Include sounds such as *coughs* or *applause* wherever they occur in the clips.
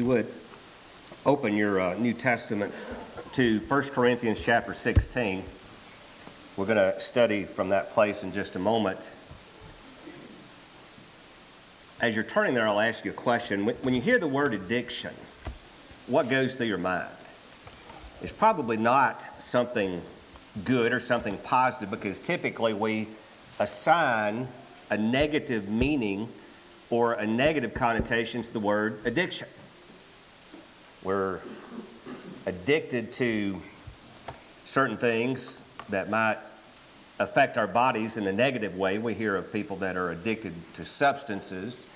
you would, open your uh, New Testaments to 1 Corinthians chapter 16. We're going to study from that place in just a moment. As you're turning there, I'll ask you a question. When you hear the word addiction, what goes through your mind? It's probably not something good or something positive because typically we assign a negative meaning or a negative connotation to the word addiction. We're addicted to certain things that might affect our bodies in a negative way. We hear of people that are addicted to substances,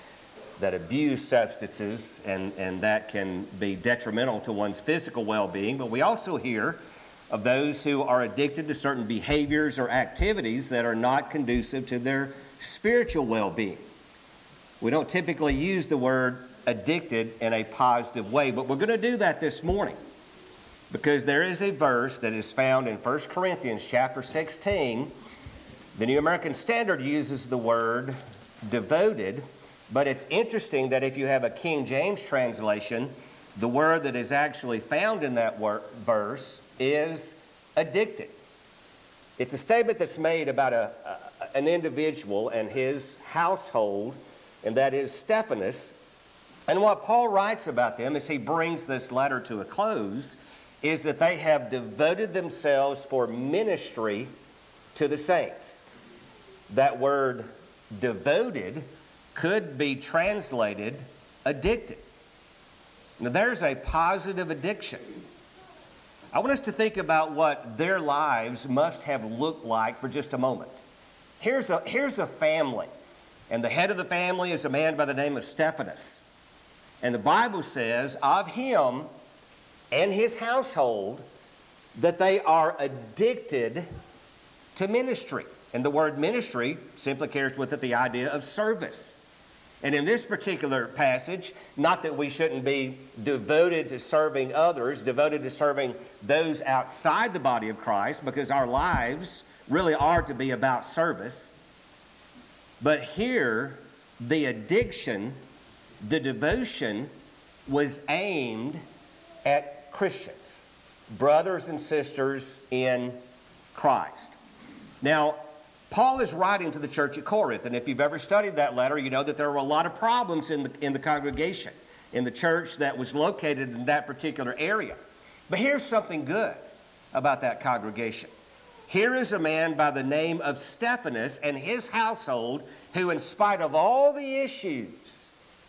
that abuse substances, and, and that can be detrimental to one's physical well being. But we also hear of those who are addicted to certain behaviors or activities that are not conducive to their spiritual well being. We don't typically use the word addicted in a positive way, but we're going to do that this morning because there is a verse that is found in 1 Corinthians chapter 16. The New American Standard uses the word devoted, but it's interesting that if you have a King James translation, the word that is actually found in that word, verse is addicted. It's a statement that's made about a, a, an individual and his household, and that is Stephanas. And what Paul writes about them as he brings this letter to a close is that they have devoted themselves for ministry to the saints. That word devoted could be translated addicted. Now, there's a positive addiction. I want us to think about what their lives must have looked like for just a moment. Here's a, here's a family, and the head of the family is a man by the name of Stephanas. And the Bible says of him and his household that they are addicted to ministry. And the word ministry simply carries with it the idea of service. And in this particular passage, not that we shouldn't be devoted to serving others, devoted to serving those outside the body of Christ, because our lives really are to be about service. But here, the addiction, the devotion was aimed at Christians, brothers and sisters in Christ. Now, Paul is writing to the church at Corinth, and if you've ever studied that letter, you know that there were a lot of problems in the, in the congregation, in the church that was located in that particular area. But here's something good about that congregation. Here is a man by the name of Stephanas and his household who, in spite of all the issues,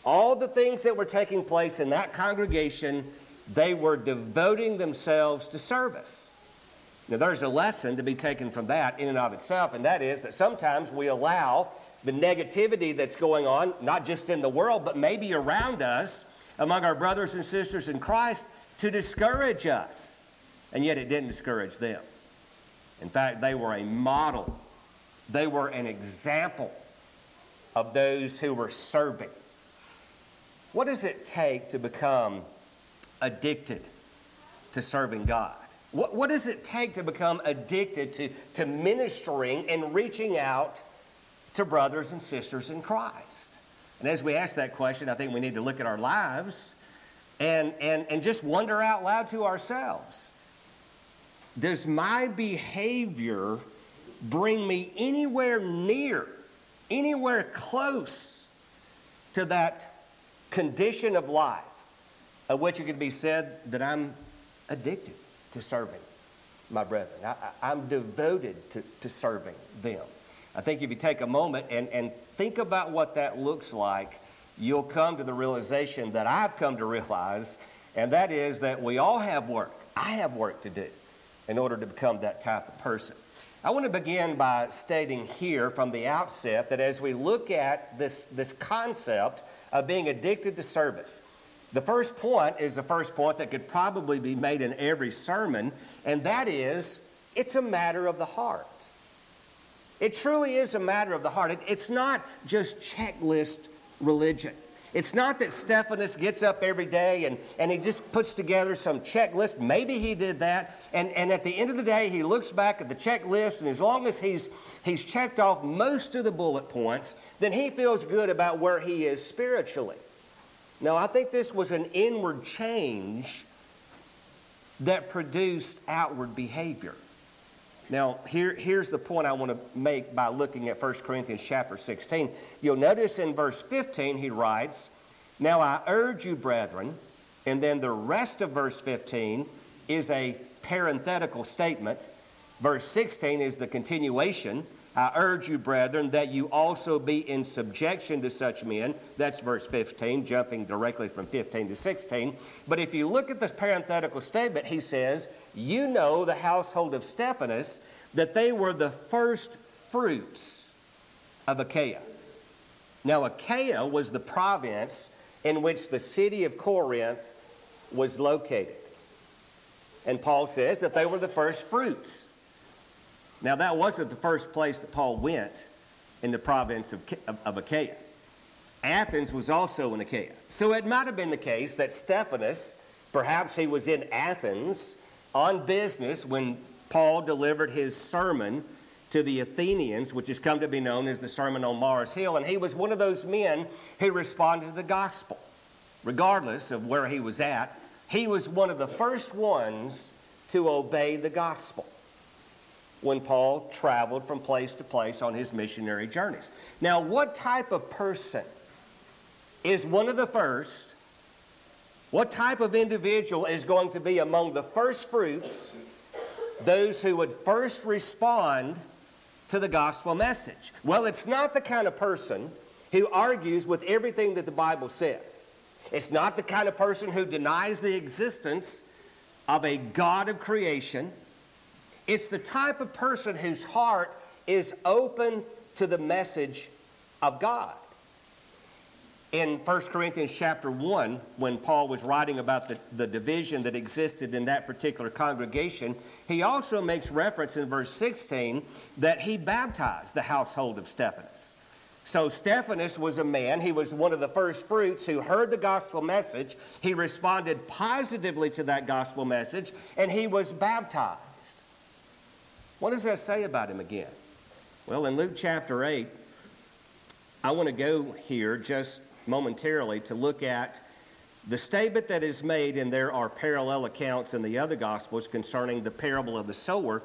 all the things that were taking place in that congregation, they were devoting themselves to service. Now, there's a lesson to be taken from that in and of itself, and that is that sometimes we allow the negativity that's going on, not just in the world, but maybe around us, among our brothers and sisters in Christ, to discourage us. And yet it didn't discourage them. In fact, they were a model, they were an example of those who were serving. What does it take to become addicted to serving God? What, what does it take to become addicted to, to ministering and reaching out to brothers and sisters in Christ? And as we ask that question, I think we need to look at our lives and, and, and just wonder out loud to ourselves Does my behavior bring me anywhere near, anywhere close to that condition of life of which it could be said that I'm addicted? to serving my brethren. I, am devoted to, to serving them. I think if you take a moment and, and think about what that looks like, you'll come to the realization that I've come to realize, and that is that we all have work. I have work to do in order to become that type of person. I want to begin by stating here from the outset that as we look at this, this concept of being addicted to service, the first point is the first point that could probably be made in every sermon, and that is it's a matter of the heart. It truly is a matter of the heart. It, it's not just checklist religion. It's not that Stephanas gets up every day and, and he just puts together some checklist. Maybe he did that. And, and at the end of the day, he looks back at the checklist, and as long as he's, he's checked off most of the bullet points, then he feels good about where he is spiritually. Now, I think this was an inward change that produced outward behavior. Now, here, here's the point I want to make by looking at 1 Corinthians chapter 16. You'll notice in verse 15 he writes, Now I urge you, brethren, and then the rest of verse 15 is a parenthetical statement. Verse 16 is the continuation. I urge you, brethren, that you also be in subjection to such men. That's verse 15, jumping directly from 15 to 16. But if you look at this parenthetical statement, he says, You know the household of Stephanas, that they were the first fruits of Achaia. Now, Achaia was the province in which the city of Corinth was located. And Paul says that they were the first fruits. Now, that wasn't the first place that Paul went in the province of, of, Achaia. Athens was also in Achaia. So it might have been the case that Stephanas, perhaps he was in Athens on business when Paul delivered his sermon to the Athenians, which has come to be known as the Sermon on Mars Hill. And he was one of those men who responded to the gospel. Regardless of where he was at, he was one of the first ones to obey the gospel when Paul traveled from place to place on his missionary journeys. Now, what type of person is one of the first? What type of individual is going to be among the first fruits, those who would first respond to the gospel message? Well, it's not the kind of person who argues with everything that the Bible says. It's not the kind of person who denies the existence of a God of creation it's the type of person whose heart is open to the message of God. In 1 Corinthians chapter 1, when Paul was writing about the, the division that existed in that particular congregation, he also makes reference in verse 16 that he baptized the household of Stephanas. So Stephanas was a man, he was one of the first fruits who heard the gospel message. He responded positively to that gospel message, and he was baptized. What does that say about him again? Well, in Luke chapter 8, I want to go here just momentarily to look at the statement that is made, and there are parallel accounts in the other Gospels concerning the parable of the sower.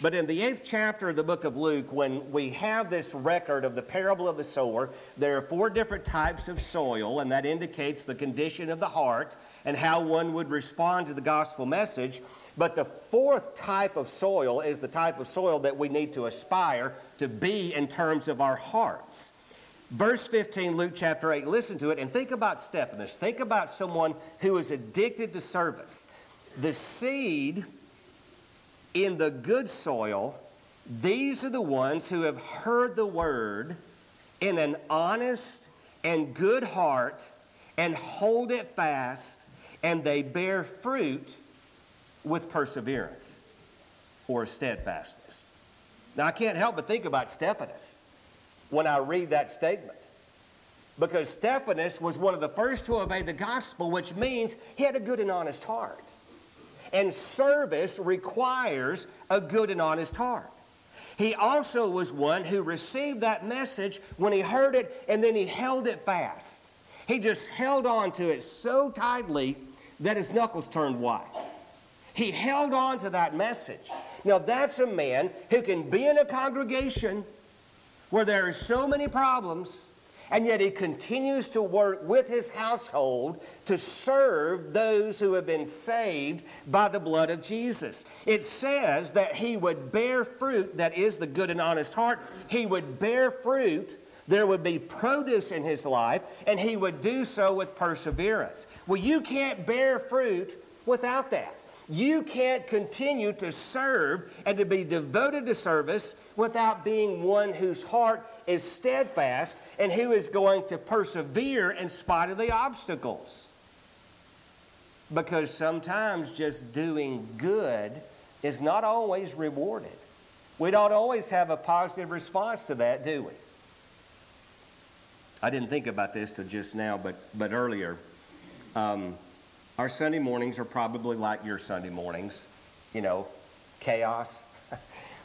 But in the eighth chapter of the book of Luke, when we have this record of the parable of the sower, there are four different types of soil, and that indicates the condition of the heart and how one would respond to the gospel message. But the fourth type of soil is the type of soil that we need to aspire to be in terms of our hearts. Verse 15, Luke chapter 8, listen to it and think about Stephanas. Think about someone who is addicted to service. The seed in the good soil, these are the ones who have heard the word in an honest and good heart and hold it fast, and they bear fruit with perseverance or steadfastness. Now, I can't help but think about Stephanas when I read that statement. Because Stephanas was one of the first to obey the gospel, which means he had a good and honest heart. And service requires a good and honest heart. He also was one who received that message when he heard it and then he held it fast. He just held on to it so tightly that his knuckles turned white. He held on to that message. Now, that's a man who can be in a congregation where there are so many problems, and yet he continues to work with his household to serve those who have been saved by the blood of Jesus. It says that he would bear fruit, that is the good and honest heart. He would bear fruit. There would be produce in his life, and he would do so with perseverance. Well, you can't bear fruit without that. You can't continue to serve and to be devoted to service without being one whose heart is steadfast and who is going to persevere in spite of the obstacles. Because sometimes just doing good is not always rewarded. We don't always have a positive response to that, do we? I didn't think about this till just now, but, but earlier. Um, our Sunday mornings are probably like your Sunday mornings, you know, chaos. *laughs*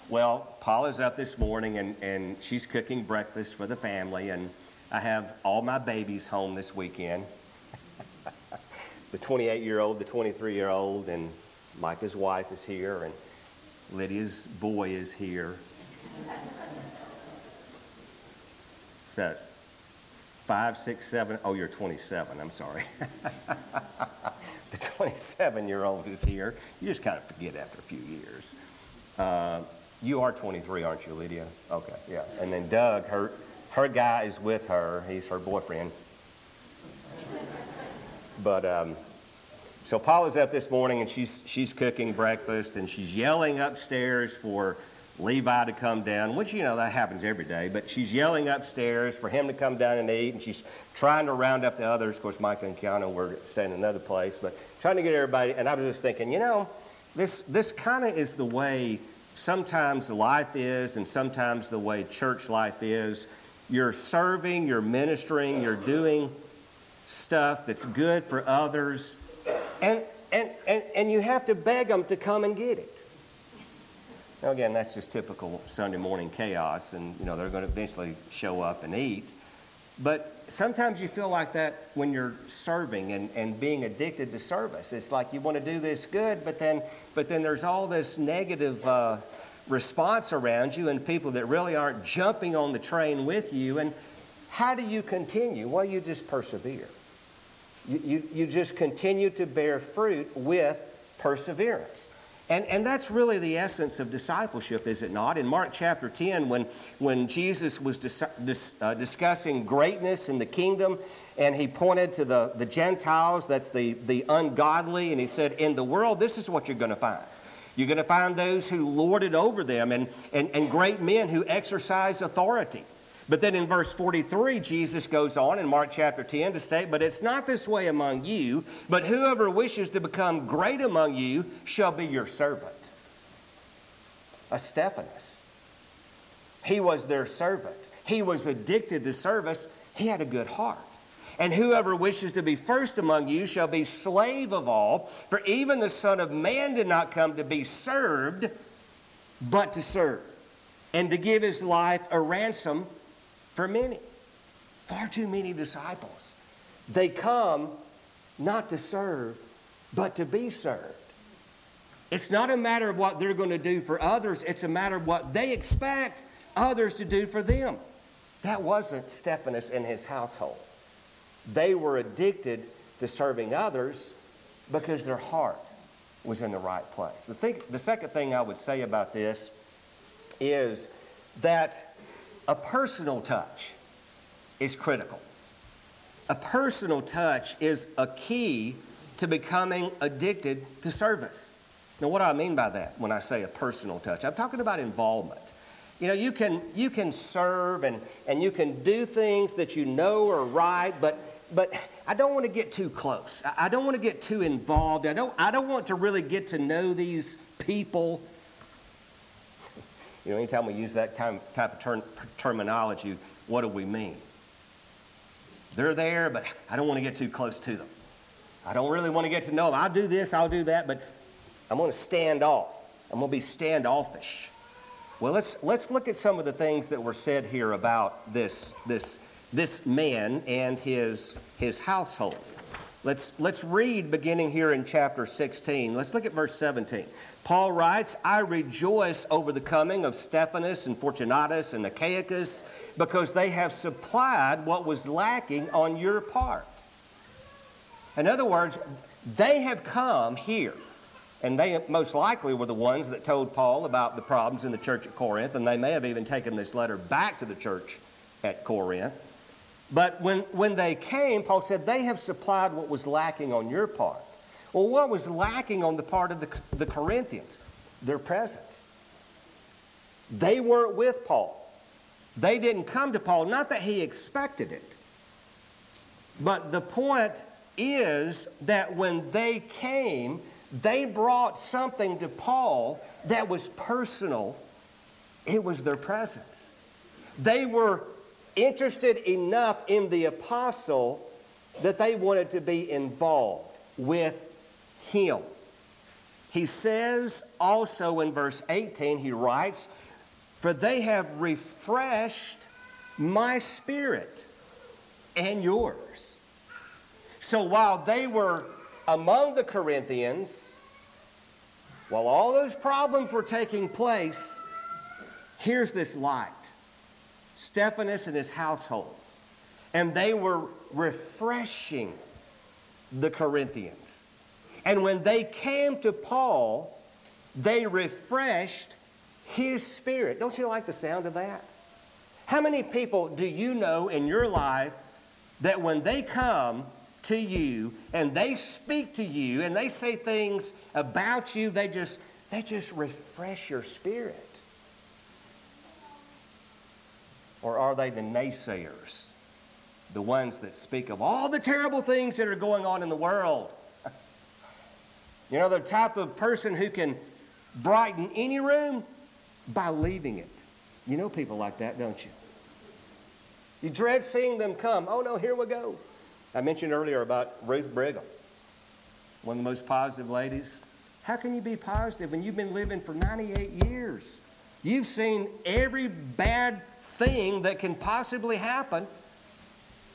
well, Paula's up this morning and, and she's cooking breakfast for the family, and I have all my babies home this weekend. *laughs* the 28 year old, the 23 year old, and Micah's wife is here, and Lydia's boy is here. *laughs* So, five, six, seven. Oh, you're 27. I'm sorry. *laughs* the 27 year old is here. You just kind of forget after a few years. Uh, you are 23, aren't you, Lydia? Okay, yeah. And then Doug, her, her guy is with her. He's her boyfriend. But um, so Paula's up this morning and she's, she's cooking breakfast and she's yelling upstairs for Levi to come down, which, you know, that happens every day, but she's yelling upstairs for him to come down and eat, and she's trying to round up the others. Of course, Micah and Kiana were staying in another place, but trying to get everybody. And I was just thinking, you know, this, this kind of is the way sometimes life is, and sometimes the way church life is. You're serving, you're ministering, you're doing stuff that's good for others, and, and, and, and you have to beg them to come and get it. Now, again, that's just typical Sunday morning chaos, and you know they're going to eventually show up and eat. But sometimes you feel like that when you're serving and, and being addicted to service. It's like you want to do this good, but then but then there's all this negative uh, response around you, and people that really aren't jumping on the train with you. And how do you continue? Well, you just persevere. You, you, you just continue to bear fruit with perseverance. And, and that's really the essence of discipleship, is it not? In Mark chapter 10, when, when Jesus was dis, dis, uh, discussing greatness in the kingdom, and he pointed to the, the Gentiles, that's the, the ungodly, and he said, In the world, this is what you're going to find. You're going to find those who lord it over them and, and, and great men who exercise authority. But then in verse 43, Jesus goes on in Mark chapter 10 to say, But it's not this way among you, but whoever wishes to become great among you shall be your servant. A Stephanas. He was their servant. He was addicted to service. He had a good heart. And whoever wishes to be first among you shall be slave of all. For even the Son of Man did not come to be served, but to serve, and to give his life a ransom for many. Far too many disciples. They come not to serve, but to be served. It's not a matter of what they're going to do for others, it's a matter of what they expect others to do for them. That wasn't Stephanas and his household. They were addicted to serving others because their heart was in the right place. The, thing, the second thing I would say about this is that a personal touch is critical. A personal touch is a key to becoming addicted to service. Now, what do I mean by that when I say a personal touch? I'm talking about involvement. You know, you can, you can serve and, and you can do things that you know are right, but, but I don't want to get too close. I don't want to get too involved. I don't, I don't want to really get to know these people you know, anytime we use that type of term, terminology, what do we mean? They're there, but I don't want to get too close to them. I don't really want to get to know them. I'll do this, I'll do that, but I'm going to stand off. I'm going to be standoffish. Well, let's, let's look at some of the things that were said here about this, this, this man and his, his household. Let's, let's read beginning here in chapter 16. Let's look at verse 17. Paul writes, I rejoice over the coming of Stephanas and Fortunatus and Achaicus because they have supplied what was lacking on your part. In other words, they have come here. And they most likely were the ones that told Paul about the problems in the church at Corinth, and they may have even taken this letter back to the church at Corinth. But when, when they came, Paul said, they have supplied what was lacking on your part. Well, what was lacking on the part of the, the Corinthians? Their presence. They weren't with Paul. They didn't come to Paul, not that he expected it. But the point is that when they came, they brought something to Paul that was personal. It was their presence. They were interested enough in the apostle that they wanted to be involved with him. He says also in verse 18, he writes, For they have refreshed my spirit and yours. So while they were among the Corinthians, while all those problems were taking place, here's this light Stephanas and his household. And they were refreshing the Corinthians. And when they came to Paul, they refreshed his spirit. Don't you like the sound of that? How many people do you know in your life that when they come to you and they speak to you and they say things about you, they just they just refresh your spirit? Or are they the naysayers? The ones that speak of all the terrible things that are going on in the world. *laughs* You know, the type of person who can brighten any room by leaving it. You know people like that, don't you? You dread seeing them come. Oh no, here we go. I mentioned earlier about Ruth Brigham, one of the most positive ladies. How can you be positive when you've been living for 98 years? You've seen every bad thing that can possibly happen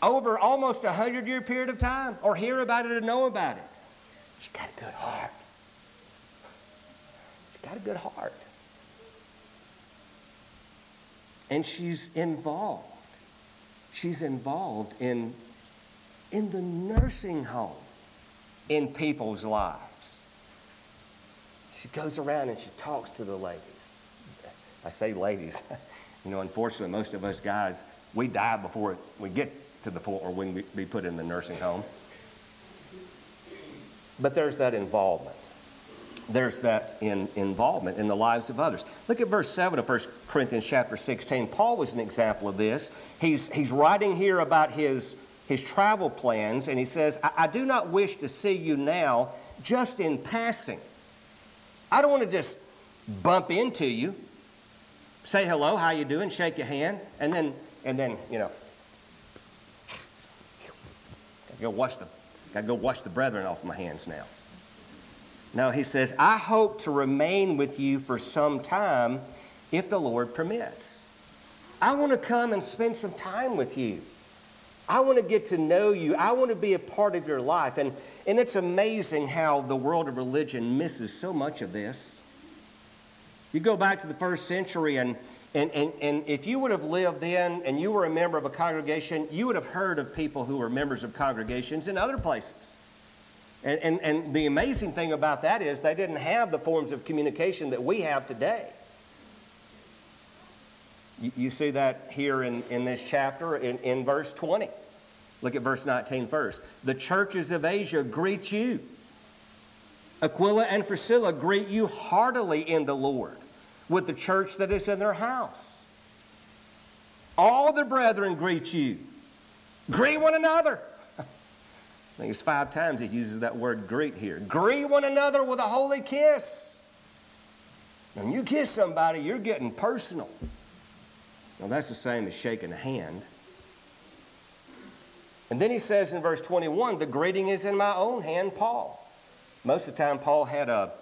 over almost a 100 year period of time, or hear about it or know about it. She's got a good heart. She's got a good heart. And she's involved. She's involved in, in the nursing home in people's lives. She goes around and she talks to the ladies. I say ladies. *laughs* you know, unfortunately, most of us guys, we die before we get to the point where we be put in the nursing home. But there's that involvement. There's that in, involvement in the lives of others. Look at verse 7 of 1 Corinthians chapter 16. Paul was an example of this. He's, he's writing here about his, his travel plans, and he says, I, I do not wish to see you now just in passing. I don't want to just bump into you, say hello, how you doing, shake your hand, and then, and then you know, gotta go wash the, gotta go wash the brethren off my hands now. No, he says, I hope to remain with you for some time if the Lord permits. I want to come and spend some time with you. I want to get to know you. I want to be a part of your life. And, and it's amazing how the world of religion misses so much of this. You go back to the first century, and, and, and, and if you would have lived then and you were a member of a congregation, you would have heard of people who were members of congregations in other places. And, and, and the amazing thing about that is they didn't have the forms of communication that we have today. You, you see that here in, in this chapter in, in verse 20. Look at verse 19 first. The churches of Asia greet you. Aquila and Priscilla greet you heartily in the Lord with the church that is in their house. All the brethren greet you. Greet one another. I think it's five times he uses that word greet here. Greet one another with a holy kiss. When you kiss somebody, you're getting personal. Now, that's the same as shaking a hand. And then he says in verse 21 the greeting is in my own hand, Paul. Most of the time, Paul had a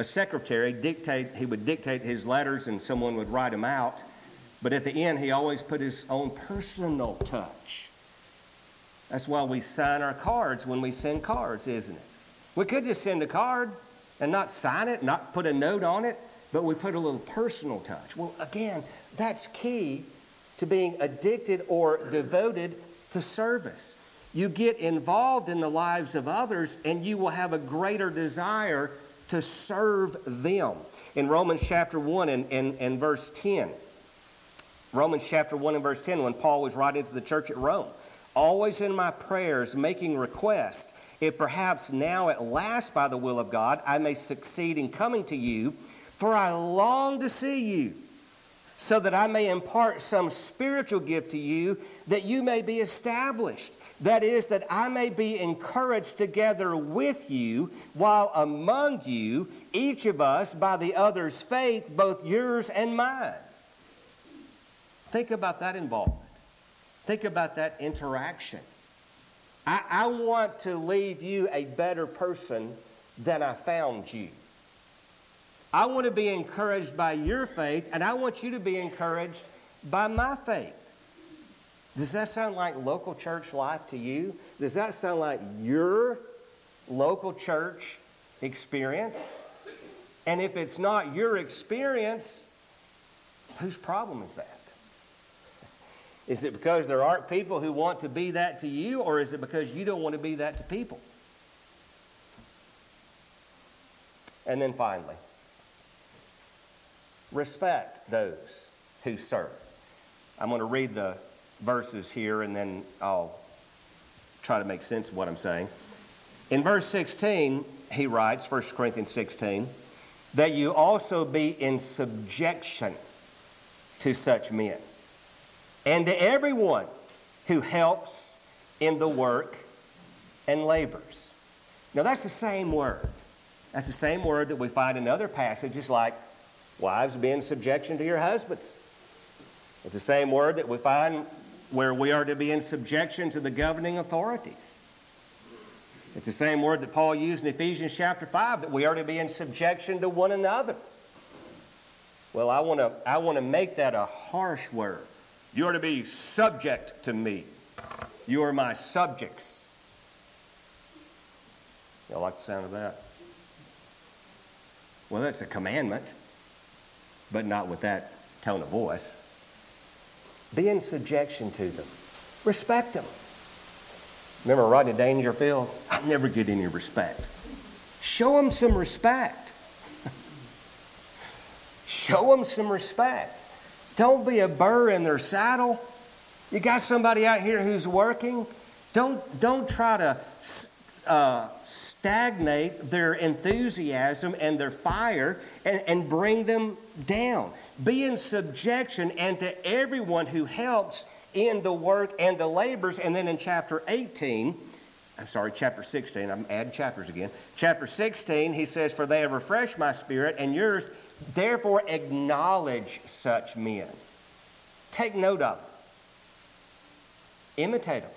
a secretary dictate, he would dictate his letters and someone would write them out. But at the end, he always put his own personal touch. That's why we sign our cards when we send cards, isn't it? We could just send a card and not sign it, not put a note on it, but we put a little personal touch. Well, again, that's key to being addicted or devoted to service. You get involved in the lives of others, and you will have a greater desire to serve them. In Romans chapter 1 and, and, and verse 10, Romans chapter 1 and verse 10, when Paul was writing to the church at Rome, always in my prayers making request, if perhaps now at last by the will of God I may succeed in coming to you, for I long to see you, so that I may impart some spiritual gift to you, that you may be established. That is, that I may be encouraged together with you, while among you, each of us by the other's faith, both yours and mine. Think about that involvement. Think about that interaction. I, I want to leave you a better person than I found you. I want to be encouraged by your faith, and I want you to be encouraged by my faith. Does that sound like local church life to you? Does that sound like your local church experience? And if it's not your experience, whose problem is that? Is it because there aren't people who want to be that to you, or is it because you don't want to be that to people? And then finally, respect those who serve. I'm going to read the verses here and then I'll try to make sense of what I'm saying. In verse 16, he writes, 1 Corinthians 16, that you also be in subjection to such men and to everyone who helps in the work and labors. Now, that's the same word. That's the same word that we find in other passages like wives be in subjection to your husbands. It's the same word that we find where we are to be in subjection to the governing authorities. It's the same word that Paul used in Ephesians chapter 5 that we are to be in subjection to one another. Well, I want to I want to make that a harsh word. You are to be subject to me. You are my subjects. Y'all like the sound of that? Well, that's a commandment, but not with that tone of voice. Be in subjection to them. Respect them. Remember Rodney Dangerfield? I never get any respect. Show them some respect. Show them some respect. Don't be a burr in their saddle. You got somebody out here who's working. Don't, don't try to uh, stagnate their enthusiasm and their fire and, and bring them down. Be in subjection and to everyone who helps in the work and the labors. And then in chapter 18, I'm sorry, chapter 16, I'm adding chapters again. Chapter 16, he says, For they have refreshed my spirit and yours, therefore acknowledge such men. Take note of them, imitate them,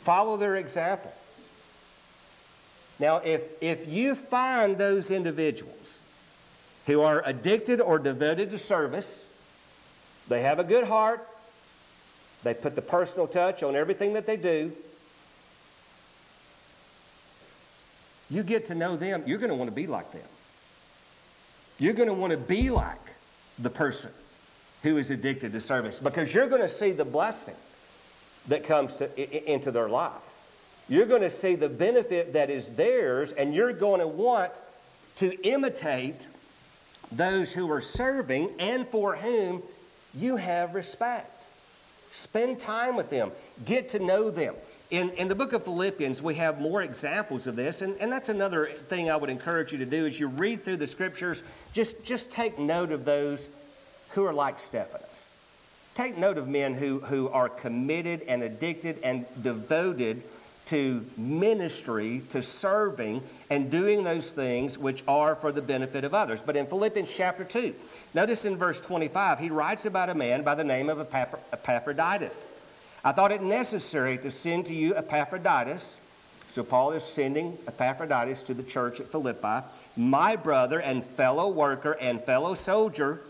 follow their example. Now, if, if you find those individuals who are addicted or devoted to service, they have a good heart, they put the personal touch on everything that they do, you get to know them, you're going to want to be like them. You're going to want to be like the person who is addicted to service because you're going to see the blessing that comes to, into their life. You're going to see the benefit that is theirs, and you're going to want to imitate those who are serving and for whom you have respect. Spend time with them, get to know them. In, in the book of Philippians, we have more examples of this, and, and that's another thing I would encourage you to do as you read through the scriptures, just, just take note of those who are like Stephanas. Take note of men who, who are committed and addicted and devoted to ministry, to serving, and doing those things which are for the benefit of others. But in Philippians chapter 2, notice in verse 25, he writes about a man by the name of Epaphroditus. I thought it necessary to send to you Epaphroditus. So Paul is sending Epaphroditus to the church at Philippi, my brother and fellow worker and fellow soldier,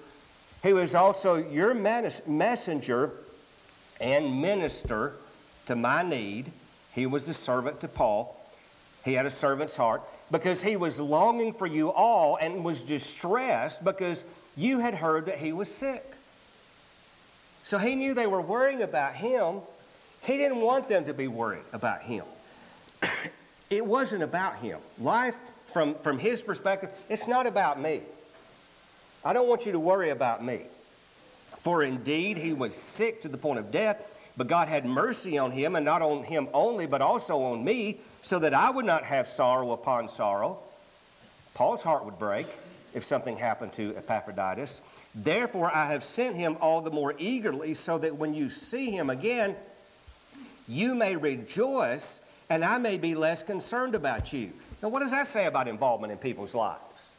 who is also your messenger and minister to my need he was the servant to Paul. He had a servant's heart because he was longing for you all and was distressed because you had heard that he was sick. So he knew they were worrying about him. He didn't want them to be worried about him. *coughs* it wasn't about him. Life, from, from his perspective, it's not about me. I don't want you to worry about me. For indeed, he was sick to the point of death but God had mercy on him, and not on him only, but also on me, so that I would not have sorrow upon sorrow. Paul's heart would break if something happened to Epaphroditus. Therefore, I have sent him all the more eagerly, so that when you see him again, you may rejoice, and I may be less concerned about you. Now, what does that say about involvement in people's lives?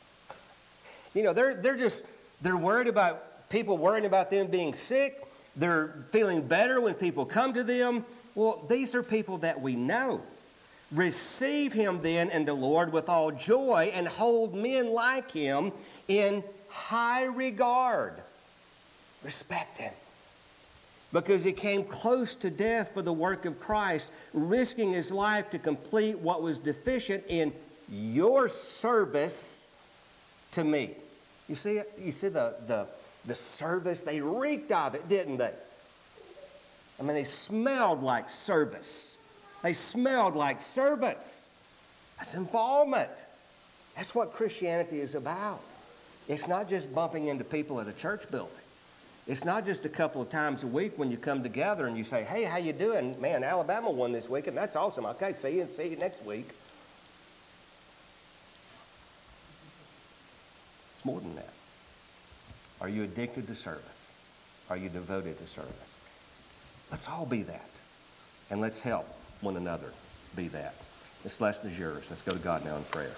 You know, they're, they're just, they're worried about people worrying about them being sick they're feeling better when people come to them. Well, these are people that we know. Receive him then in the Lord with all joy and hold men like him in high regard. Respect him. because he came close to death for the work of Christ, risking his life to complete what was deficient in your service to me. You see it? You see the, the, the service? They reeked of it, didn't they? I mean, they smelled like service. They smelled like servants. That's involvement. That's what Christianity is about. It's not just bumping into people at a church building. It's not just a couple of times a week when you come together and you say, "Hey, how you doing? Man, Alabama won this week, and that's awesome. Okay, see you and see you next week." It's more than that. Are you addicted to service? Are you devoted to service? Let's all be that. And let's help one another be that. This lesson is yours. Let's go to God now in prayer.